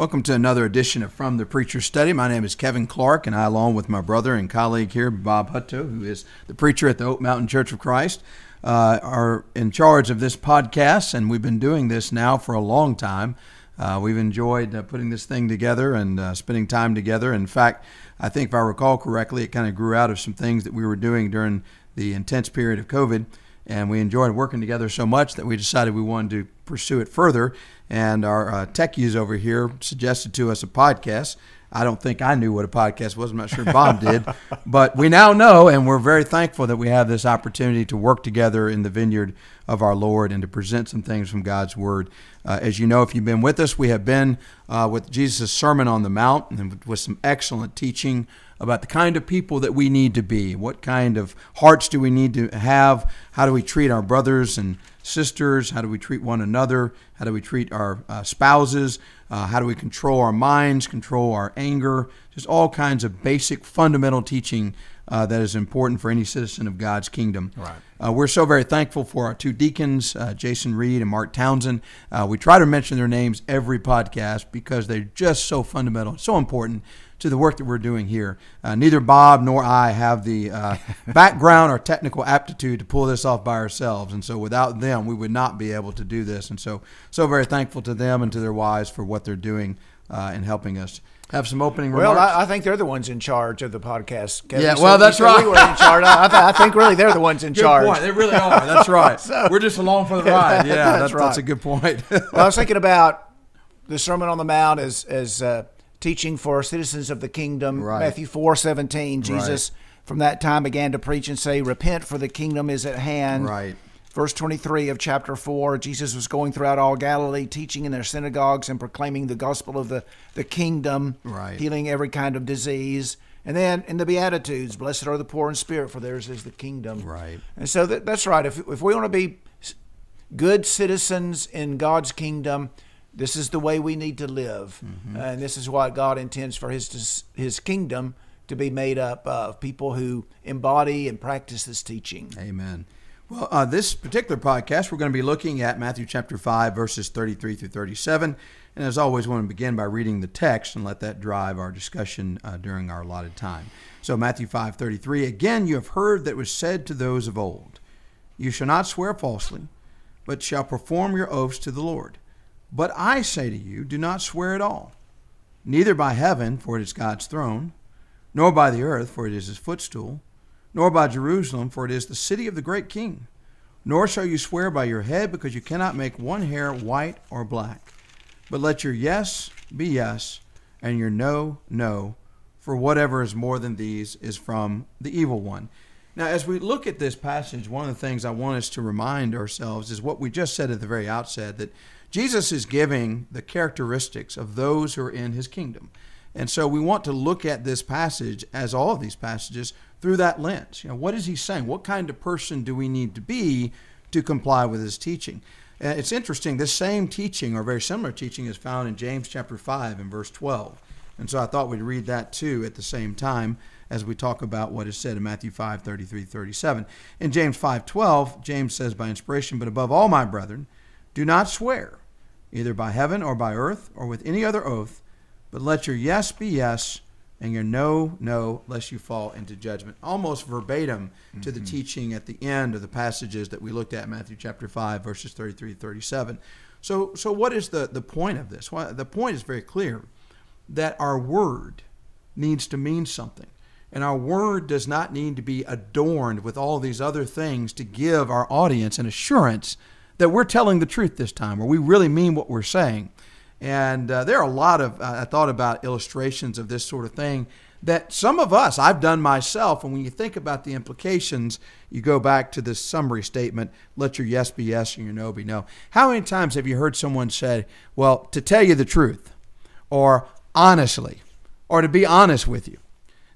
Welcome to another edition of From the Preacher's Study. My name is Kevin Clark, and I, along with my brother and colleague here, Bob Hutto, who is the preacher at the Oak Mountain Church of Christ, uh, are in charge of this podcast, and we've been doing this now for a long time. Uh, we've enjoyed uh, putting this thing together and uh, spending time together. In fact, I think if I recall correctly, it kind of grew out of some things that we were doing during the intense period of COVID and we enjoyed working together so much that we decided we wanted to pursue it further. And our uh, techies over here suggested to us a podcast. I don't think I knew what a podcast was. I'm not sure Bob did, but we now know, and we're very thankful that we have this opportunity to work together in the vineyard of our Lord and to present some things from God's Word. Uh, as you know, if you've been with us, we have been uh, with Jesus' Sermon on the Mount and with some excellent teaching about the kind of people that we need to be. What kind of hearts do we need to have? How do we treat our brothers and sisters? How do we treat one another? How do we treat our uh, spouses? Uh, how do we control our minds, control our anger? Just all kinds of basic, fundamental teaching uh, that is important for any citizen of God's kingdom. Right. Uh, we're so very thankful for our two deacons, uh, Jason Reed and Mark Townsend. Uh, we try to mention their names every podcast because they're just so fundamental, so important to the work that we're doing here. Uh, neither Bob nor I have the uh, background or technical aptitude to pull this off by ourselves, and so without them, we would not be able to do this. And so, so very thankful to them and to their wives for what they're doing uh, in helping us. Have some opening Well, remarks. I, I think they're the ones in charge of the podcast. Kevin. Yeah, You well, that's right. We were in charge. I, th- I think really they're the ones in Good charge. point. They really are. That's right. So- we're just along for the ride. Yeah, That's that's, that's a good point. Well, I was thinking about the Sermon on the Mount as as uh, teaching for citizens of the kingdom. Right. Matthew four seventeen. Jesus from that time began to preach and say, "Repent, for the kingdom is at hand." Right. Verse 23 of chapter 4 Jesus was going throughout all Galilee, teaching in their synagogues and proclaiming the gospel of the, the kingdom, Right. healing every kind of disease. And then in the Beatitudes, blessed are the poor in spirit, for theirs is the kingdom. Right. And so that, that's right. If, if we want to be good citizens in God's kingdom, this is the way we need to live. And this is what God intends for his, his kingdom to be made up of people who embody and practice this teaching. Amen. Well, uh, this particular podcast, we're going to be looking at Matthew chapter 5, verses 33 through 37. And as always, we want to begin by reading the text and let that drive our discussion uh, during our allotted time. So, Matthew 5, 33, again, you have heard that was said to those of old, You shall not swear falsely, but shall perform your oaths to the Lord. But I say to you, do not swear at all, neither by heaven, for it is God's throne, nor by the earth, for it is his footstool nor by Jerusalem, for it is the city of the great king. Nor shall you swear by your head, because you cannot make one hair white or black. But let your yes be yes, and your no, no, for whatever is more than these is from the evil one. Now, as we look at this passage, one of the things I want us to remind ourselves is what we just said at the very outset that Jesus is giving the characteristics of those who are in his kingdom. And so we want to look at this passage, as all of these passages, through that lens. You know, what is he saying? What kind of person do we need to be to comply with his teaching? It's interesting, this same teaching, or very similar teaching, is found in James chapter 5 and verse 12. And so I thought we'd read that too at the same time as we talk about what is said in Matthew 5, 33, 37. In James 5, 12, James says by inspiration, But above all, my brethren, do not swear, either by heaven or by earth or with any other oath, but let your yes be yes and your no, no, lest you fall into judgment. Almost verbatim to the mm-hmm. teaching at the end of the passages that we looked at, Matthew chapter 5, verses 33 to 37. So, so what is the, the point of this? Well, the point is very clear that our word needs to mean something. And our word does not need to be adorned with all these other things to give our audience an assurance that we're telling the truth this time, or we really mean what we're saying. And uh, there are a lot of, uh, I thought about illustrations of this sort of thing that some of us, I've done myself. And when you think about the implications, you go back to this summary statement let your yes be yes and your no be no. How many times have you heard someone say, well, to tell you the truth, or honestly, or to be honest with you?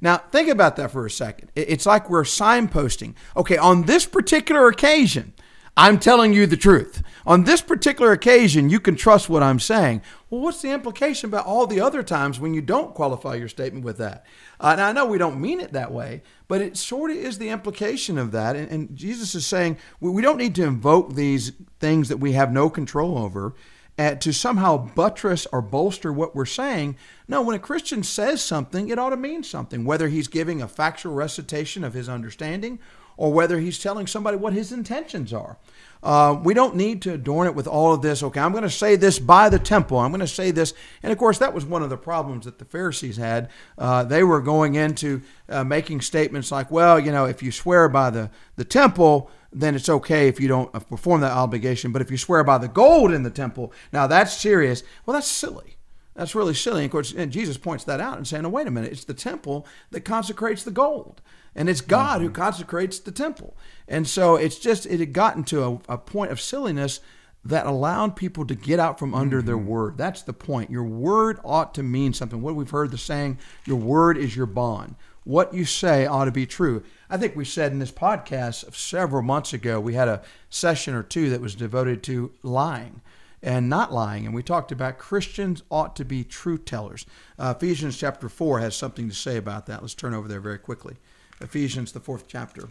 Now, think about that for a second. It's like we're signposting. Okay, on this particular occasion, I'm telling you the truth. On this particular occasion, you can trust what I'm saying. Well, what's the implication about all the other times when you don't qualify your statement with that? Uh, now, I know we don't mean it that way, but it sort of is the implication of that. And, and Jesus is saying we, we don't need to invoke these things that we have no control over uh, to somehow buttress or bolster what we're saying. No, when a Christian says something, it ought to mean something, whether he's giving a factual recitation of his understanding or whether he's telling somebody what his intentions are. Uh, we don't need to adorn it with all of this. Okay, I'm going to say this by the temple. I'm going to say this. And of course, that was one of the problems that the Pharisees had. Uh, they were going into uh, making statements like, well, you know, if you swear by the, the temple, then it's okay if you don't uh, perform that obligation. But if you swear by the gold in the temple, now that's serious. Well, that's silly. That's really silly. And of course, and Jesus points that out and saying, "No, wait a minute. It's the temple that consecrates the gold, and it's God mm-hmm. who consecrates the temple." And so it's just it had gotten to a, a point of silliness that allowed people to get out from under mm-hmm. their word. That's the point. Your word ought to mean something. What we've heard the saying, "Your word is your bond." What you say ought to be true. I think we said in this podcast several months ago, we had a session or two that was devoted to lying and not lying. And we talked about Christians ought to be truth tellers. Uh, Ephesians chapter 4 has something to say about that. Let's turn over there very quickly. Ephesians, the fourth chapter.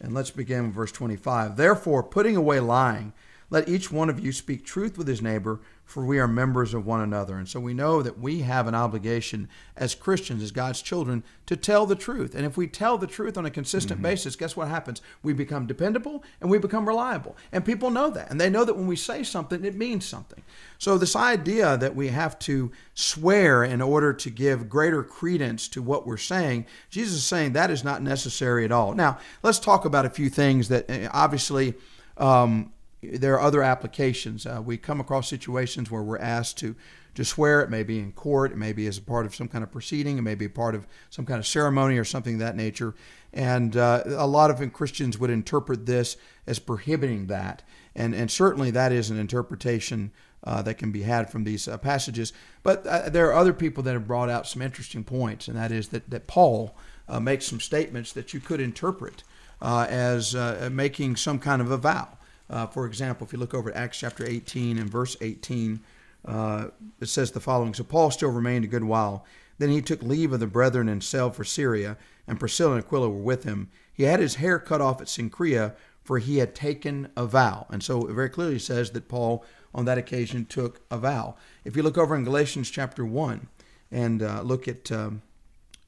And let's begin with verse 25. Therefore, putting away lying, let each one of you speak truth with his neighbor, for we are members of one another. And so we know that we have an obligation as Christians, as God's children, to tell the truth. And if we tell the truth on a consistent mm-hmm. basis, guess what happens? We become dependable and we become reliable. And people know that. And they know that when we say something, it means something. So this idea that we have to swear in order to give greater credence to what we're saying, Jesus is saying that is not necessary at all. Now, let's talk about a few things that eh, obviously. Um, there are other applications. Uh, we come across situations where we're asked to to swear. It may be in court. It may be as a part of some kind of proceeding. It may be part of some kind of ceremony or something of that nature. And uh, a lot of Christians would interpret this as prohibiting that. And and certainly that is an interpretation uh, that can be had from these uh, passages. But uh, there are other people that have brought out some interesting points, and that is that that Paul uh, makes some statements that you could interpret as making some kind of a vow. Uh, for example, if you look over at Acts chapter 18 and verse 18, uh, it says the following So Paul still remained a good while. Then he took leave of the brethren and sailed for Syria, and Priscilla and Aquila were with him. He had his hair cut off at Cenchrea, for he had taken a vow. And so it very clearly says that Paul, on that occasion, took a vow. If you look over in Galatians chapter 1 and uh, look at um,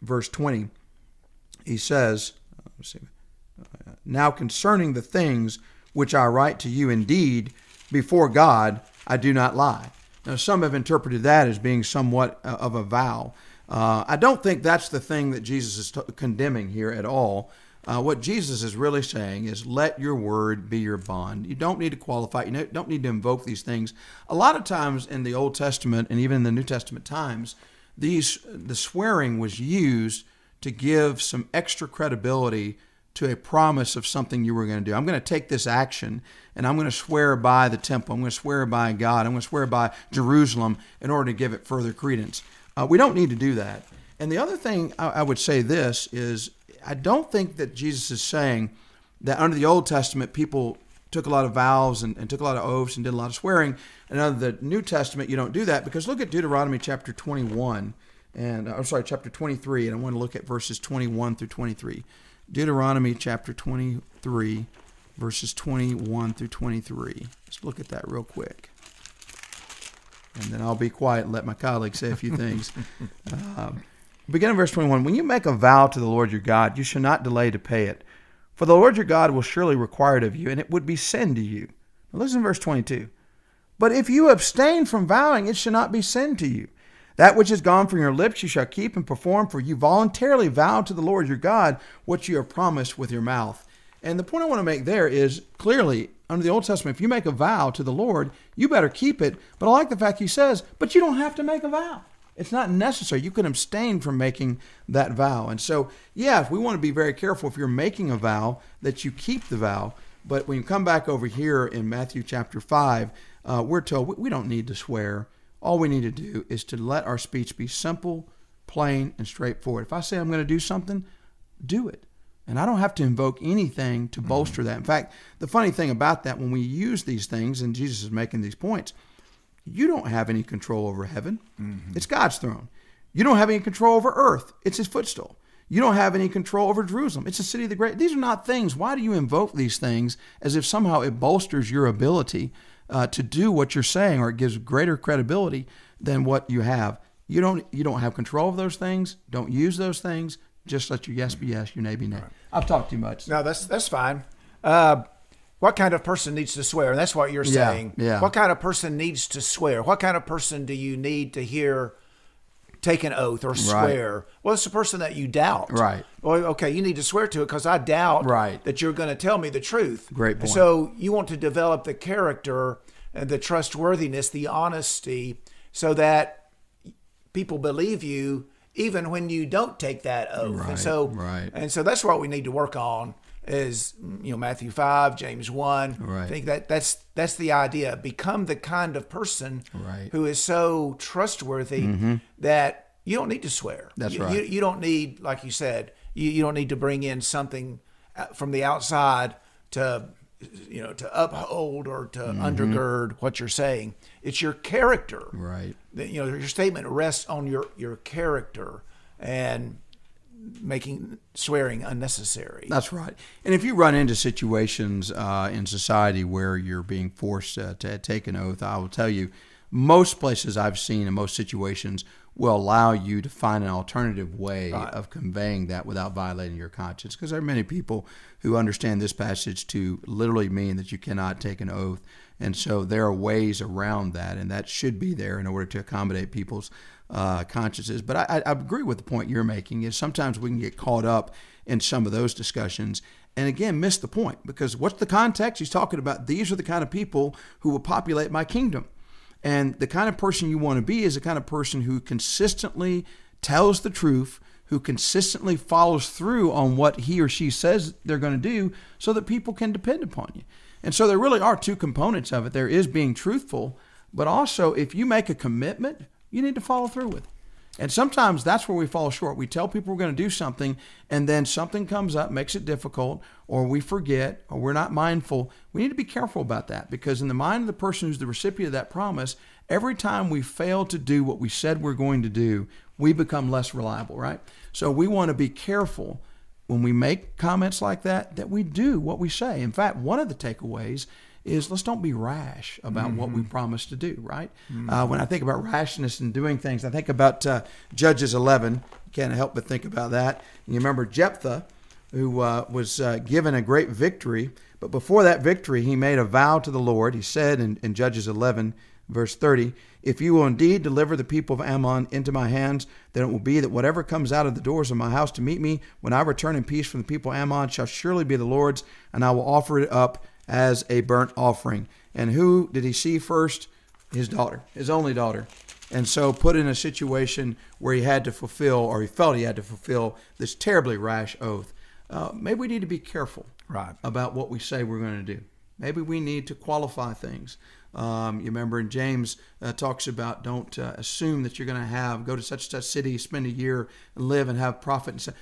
verse 20, he says, uh, Now concerning the things which I write to you indeed before God, I do not lie. Now, some have interpreted that as being somewhat uh, of a vow. Uh, I don't think that's the thing that Jesus is t- condemning here at all. Uh, what Jesus is really saying is, let your word be your bond. You don't need to qualify. You don't need to invoke these things. A lot of times in the Old Testament and even in the New Testament times, these the swearing was used to give some extra credibility to a promise of something you were going to do. I'm going to take this action and I'm going to swear by the temple. I'm going to swear by God. I'm going to swear by Jerusalem in order to give it further credence. Uh, we don't need to do that. And the other thing I, I would say this is I don't think that Jesus is saying that under the Old Testament, people took a lot of vows and, and, took a lot of oaths and did a lot of swearing. And under the New Testament, you don't do that because look at Deuteronomy chapter 21 and I'm sorry, chapter 23, and I want to look at verses 21 through 23. Deuteronomy chapter 23, verses 21 through 23. Let's look at that real quick. And then I'll be quiet and let my colleagues say a few things. um, beginning verse 21 When you make a vow to the Lord your God, you shall not delay to pay it. For the Lord your God will surely require it of you, and it would be sin to you. Now listen to verse 22. But if you abstain from vowing, it shall not be sin to you. That which is gone from your lips you shall keep and perform, for you voluntarily vowed to the Lord your God what you have promised with your mouth. And the point I want to make there is clearly under the Old Testament, if you make a vow to the Lord, you better keep it. But I like the fact he says, but you don't have to make a vow. It's not necessary. You can abstain from making that vow. And so, yeah, if we want to be very careful if you're making a vow, that you keep the vow. But when you come back over here in Matthew chapter 5, uh, we're told we don't need to swear. All we need to do is to let our speech be simple, plain, and straightforward. If I say I'm going to do something, do it. And I don't have to invoke anything to mm-hmm. bolster that. In fact, the funny thing about that, when we use these things, and Jesus is making these points, you don't have any control over heaven. Mm-hmm. It's God's throne. You don't have any control over earth. It's his footstool. You don't have any control over Jerusalem. It's a city of the great. These are not things. Why do you invoke these things as if somehow it bolsters your ability uh, to do what you're saying, or it gives greater credibility than what you have. You don't you don't have control of those things. Don't use those things. Just let your yes be yes, your nay be nay. I've talked too much. No, that's that's fine. Uh, what kind of person needs to swear? And that's what you're Yeah, saying. yeah. What kind of person needs to swear? What kind of person do you need to hear take an oath or swear? Well, it's the person that you doubt. Right. Well, okay, you need to swear to it because I doubt Right. that you're going to tell me the truth. Great point. So you want to develop the character and the trustworthiness, the honesty, so that people believe you even when you don't take that oath. Right, and so right. and so that's what we need to work on is you know Matthew 5, James 1. Right. I think that that's that's the idea. Become the kind of person Right. who is so trustworthy that you don't need to swear. Mm-hmm. That's You- right. You, you don't need like you said, you, you don't need to bring in something from the outside to you know to uphold or to Mm-hmm. undergird what you're saying. It's your character Right. that, you know your statement rests on your your character and making swearing unnecessary. That's right. And if you run into situations uh, in society where you're being forced uh, to take an oath, I will tell you, most places I've seen in most situations will allow you to find an alternative way of conveying that without violating your conscience. Because there are many people who understand this passage to literally mean that you cannot take an oath. And so there are ways around that, and that should be there in order to accommodate people's uh, consciences. But I, I agree with the point you're making. Is sometimes we can get caught up in some of those discussions, and again miss the point because what's the context? He's talking about these are the kind of people who will populate my kingdom, and the kind of person you want to be is the kind of person who consistently tells the truth. Who consistently follows through on what he or she says they're going to do so that people can depend upon you. And so there really are two components of it. There is being truthful, but also if you make a commitment, you need to follow through with it. And sometimes that's where we fall short. We tell people we're going to do something, and then something comes up, makes it difficult, or we forget, or we're not mindful. We need to be careful about that because, in the mind of the person who's the recipient of that promise, every time we fail to do what we said we're going to do, we become less reliable, right? So we want to be careful when we make comments like that that we do what we say. In fact, one of the takeaways is let's don't be rash about what we promise to do, right? Uh, when I think about rashness and doing things, I think about uh, Judges 11. Can't help but think about that. And you remember Jephthah, who uh, was uh, given a great victory, but before that victory, he made a vow to the Lord. He said in, in Judges 11, verse 30, If you will indeed deliver the people of Ammon into my hands, then it will be that whatever comes out of the doors of my house to meet me when I return in peace from the people of Ammon shall surely be the Lord's, and I will offer it up as a burnt offering. And who did he see first? His daughter, his only daughter. And so put in a situation where he had to fulfill, or he felt he had to fulfill, this terribly rash oath. Uh, maybe we need to be careful Right. about what we say we're going to do. Maybe we need to qualify things. Um, you remember in James uh, talks about don't uh, assume that you're going to have go to such and such city, spend a year, and live and have profit. And so,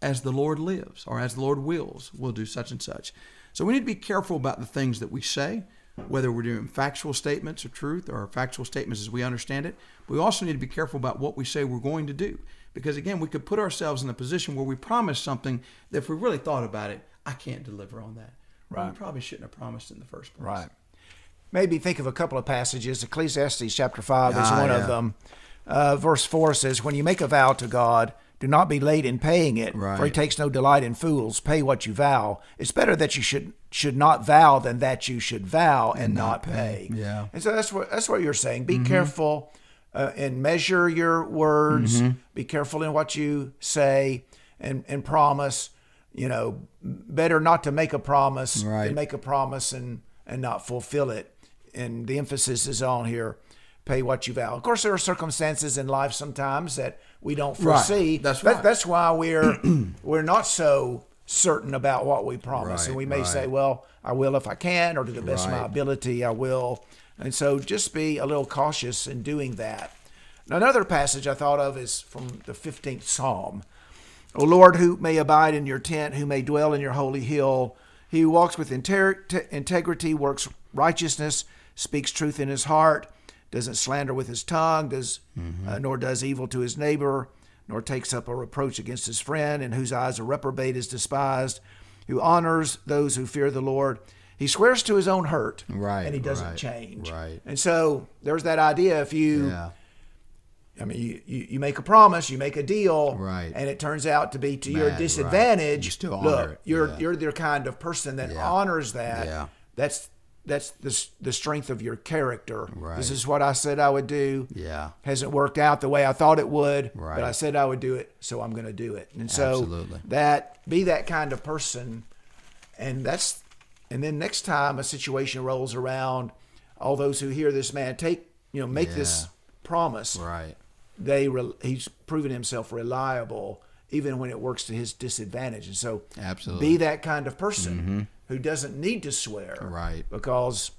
as the Lord lives, or as the Lord wills, we'll do such and such. So we need to be careful about the things that we say, whether we're doing factual statements of truth or factual statements as we understand it. But we also need to be careful about what we say we're going to do, because again, we could put ourselves in a position where we promise something that, if we really thought about it, I can't deliver on that. Well, we probably shouldn't have promised in the first place. Right. Maybe think of a couple of passages. Ecclesiastes chapter 5 is Ah, one yeah. of them. Uh, verse 4 says, When you make a vow to God, do not be late in paying it, for he takes no delight in fools. Pay what you vow. It's better that you should should not vow than that you should vow and, not pay. Yeah. And so that's what that's what you're saying. Be careful uh, and measure your words. Mm-hmm. Be careful in what you say and and promise. You know, better not to make a promise Right. than make a promise and and not fulfill it. And the emphasis is on here. Pay what you vow. Of course, there are circumstances in life sometimes that we don't Right. foresee. That's That- right. That's why we're we're not so certain about what we promise, Right, and we may right. say, "Well, I will if I can, or to the best of my ability, I will." And so, just be a little cautious in doing that. Now, another passage I thought of is from the fifteenth Psalm. O Lord, who may abide in your tent, who may dwell in your holy hill, he who walks with integrity, works righteousness, speaks truth in his heart, doesn't slander with his tongue, does uh, nor does evil to his neighbor, nor takes up a reproach against his friend, in whose eyes a reprobate is despised, who honors those who fear the Lord, he swears to his own hurt, Right, and he doesn't right, change. right. And so there's that idea if you Yeah. I mean, you, you, you make a promise, you make a deal, Right. and it turns out to be to your Bad, right. disadvantage. You still honor look, it, you're yeah. you're the kind of person that Yeah. honors that. Yeah. That's that's the the strength of your character. Right. This is what I said I would do. Yeah. Hasn't worked out the way I thought it would, Right. but I said I would do it, so I'm going to do it. And so Absolutely. that be that kind of person, and that's and then next time a situation rolls around, all those who hear this man take you know make this promise Right. they re- he's proven himself reliable even when it works to his disadvantage and so Absolutely. Mm-hmm. be that kind of person who doesn't need to swear Right. because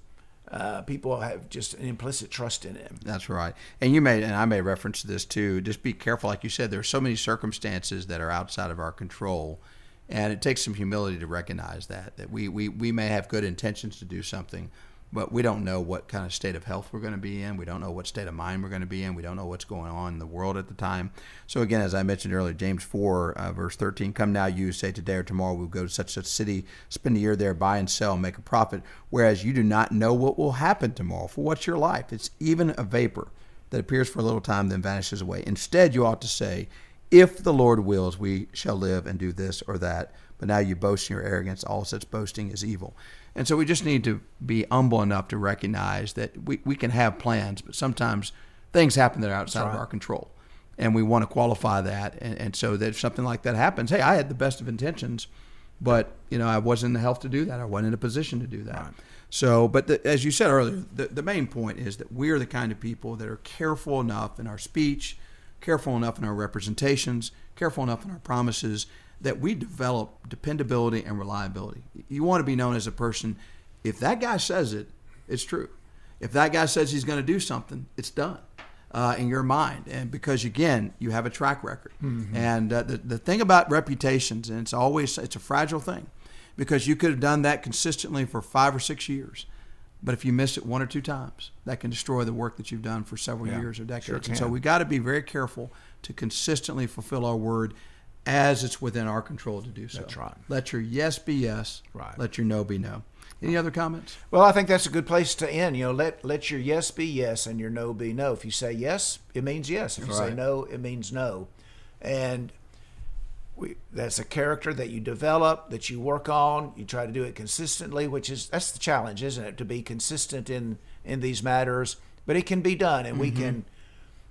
uh, people have just an implicit trust in him That's right. And you made, and I made reference to this too. Just be careful, like you said. There are so many circumstances that are outside of our control, and it takes some humility to recognize that that we we, we may have good intentions to do something, but we don't know what kind of state of health we're going to be in. We don't know what state of mind we're going to be in. We don't know what's going on in the world at the time. So again, as I mentioned earlier, James four uh, verse thirteen: "Come now, you say today or tomorrow we'll go to such such city, spend a year there, buy and sell, make a profit. Whereas you do not know what will happen tomorrow. For what's your life? It's even a vapor." that appears for a little time then vanishes away. Instead, you ought to say, If the Lord wills, we shall live and do this or that. But now you boast in your arrogance. All such boasting is evil. And so we just need to be humble enough to recognize that we, we can have plans, but sometimes things happen that are outside of our control. And we want to qualify that. And, and so that if something like that happens, hey, I had the best of intentions, but you know I wasn't in the health to do that. I wasn't in a position to do that. So, but the, as you said earlier, the, the main point is that we are the kind of people that are careful enough in our speech, careful enough in our representations, careful enough in our promises that we develop dependability and reliability. You want to be known as a person. If that guy says it, it's true. If that guy says he's going to do something, it's done uh, in your mind, and because again, you have a track record. And uh, the the thing about reputations, and it's always it's a fragile thing, because you could have done that consistently for five or six years, but if you miss it one or two times, that can destroy the work that you've done for several Yeah, years or decades. sure and so can. we got to be very careful to consistently fulfill our word. As it's within our control to do so. That's right. Let your yes be yes. Right. Let your no be no. Any other comments? well i think that's a good place to end you know let let your yes be yes and your no be no if you say yes it means yes if you say no it means no and we, that's a character that you develop that you work on you try to do it consistently which is that's the challenge isn't it to be consistent in in these matters but it can be done and we mm-hmm. can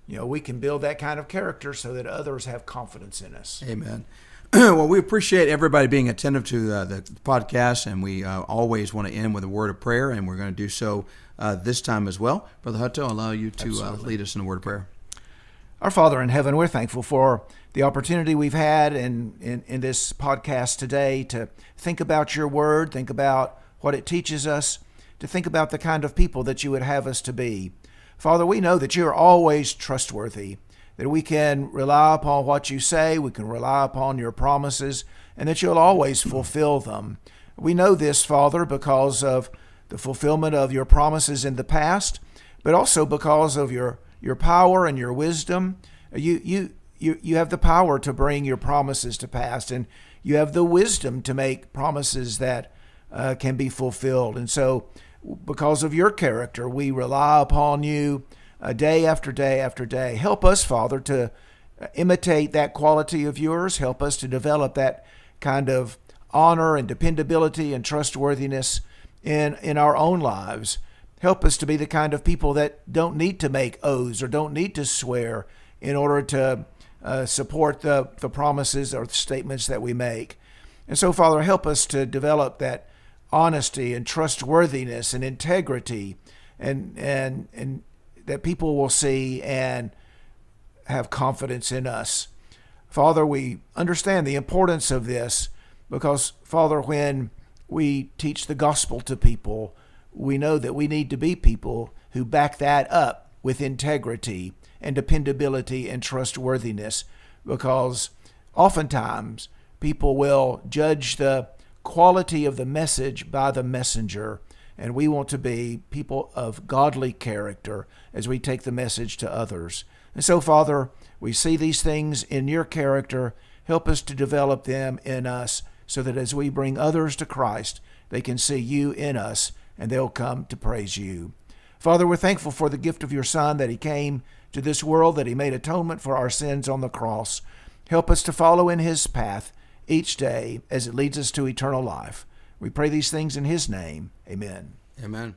you know we can build that kind of character so that others have confidence in us Amen. well, we appreciate everybody being attentive to uh, the podcast, and we uh, always want to end with a word of prayer, and we're going to do so uh, this time as well. Brother Hutto, I'll allow you to uh, lead us in a word of prayer. Our Father in heaven, we're thankful for the opportunity we've had in, in, in this podcast today to think about your word, think about what it teaches us, to think about the kind of people that you would have us to be. Father, we know that you are always trustworthy, that we can rely upon what you say, we can rely upon your promises, and that you'll always fulfill them. We know this, Father, because of the fulfillment of your promises in the past, but also because of your your power and your wisdom. You you you you have the power to bring your promises to pass, and you have the wisdom to make promises that uh, can be fulfilled. And so, because of your character, we rely upon you uh, day after day after day. Help us, Father, to uh, imitate that quality of yours. Help us to develop that kind of honor and dependability and trustworthiness in in our own lives. Help us to be the kind of people that don't need to make oaths or don't need to swear in order to uh, support the, the promises or the statements that we make. And so, Father, help us to develop that honesty and trustworthiness and integrity and and and that people will see and have confidence in us. Father, we understand the importance of this because, Father, when we teach the gospel to people, we know that we need to be people who back that up with integrity and dependability and trustworthiness because oftentimes people will judge the quality of the message by the messenger. And we want to be people of godly character as we take the message to others. And so, Father, we see these things in your character. Help us to develop them in us so that as we bring others to Christ, they can see you in us and they'll come to praise you. Father, we're thankful for the gift of your Son that he came to this world, that he made atonement for our sins on the cross. Help us to follow in his path each day as it leads us to eternal life. We pray these things in His name. Amen. Amen.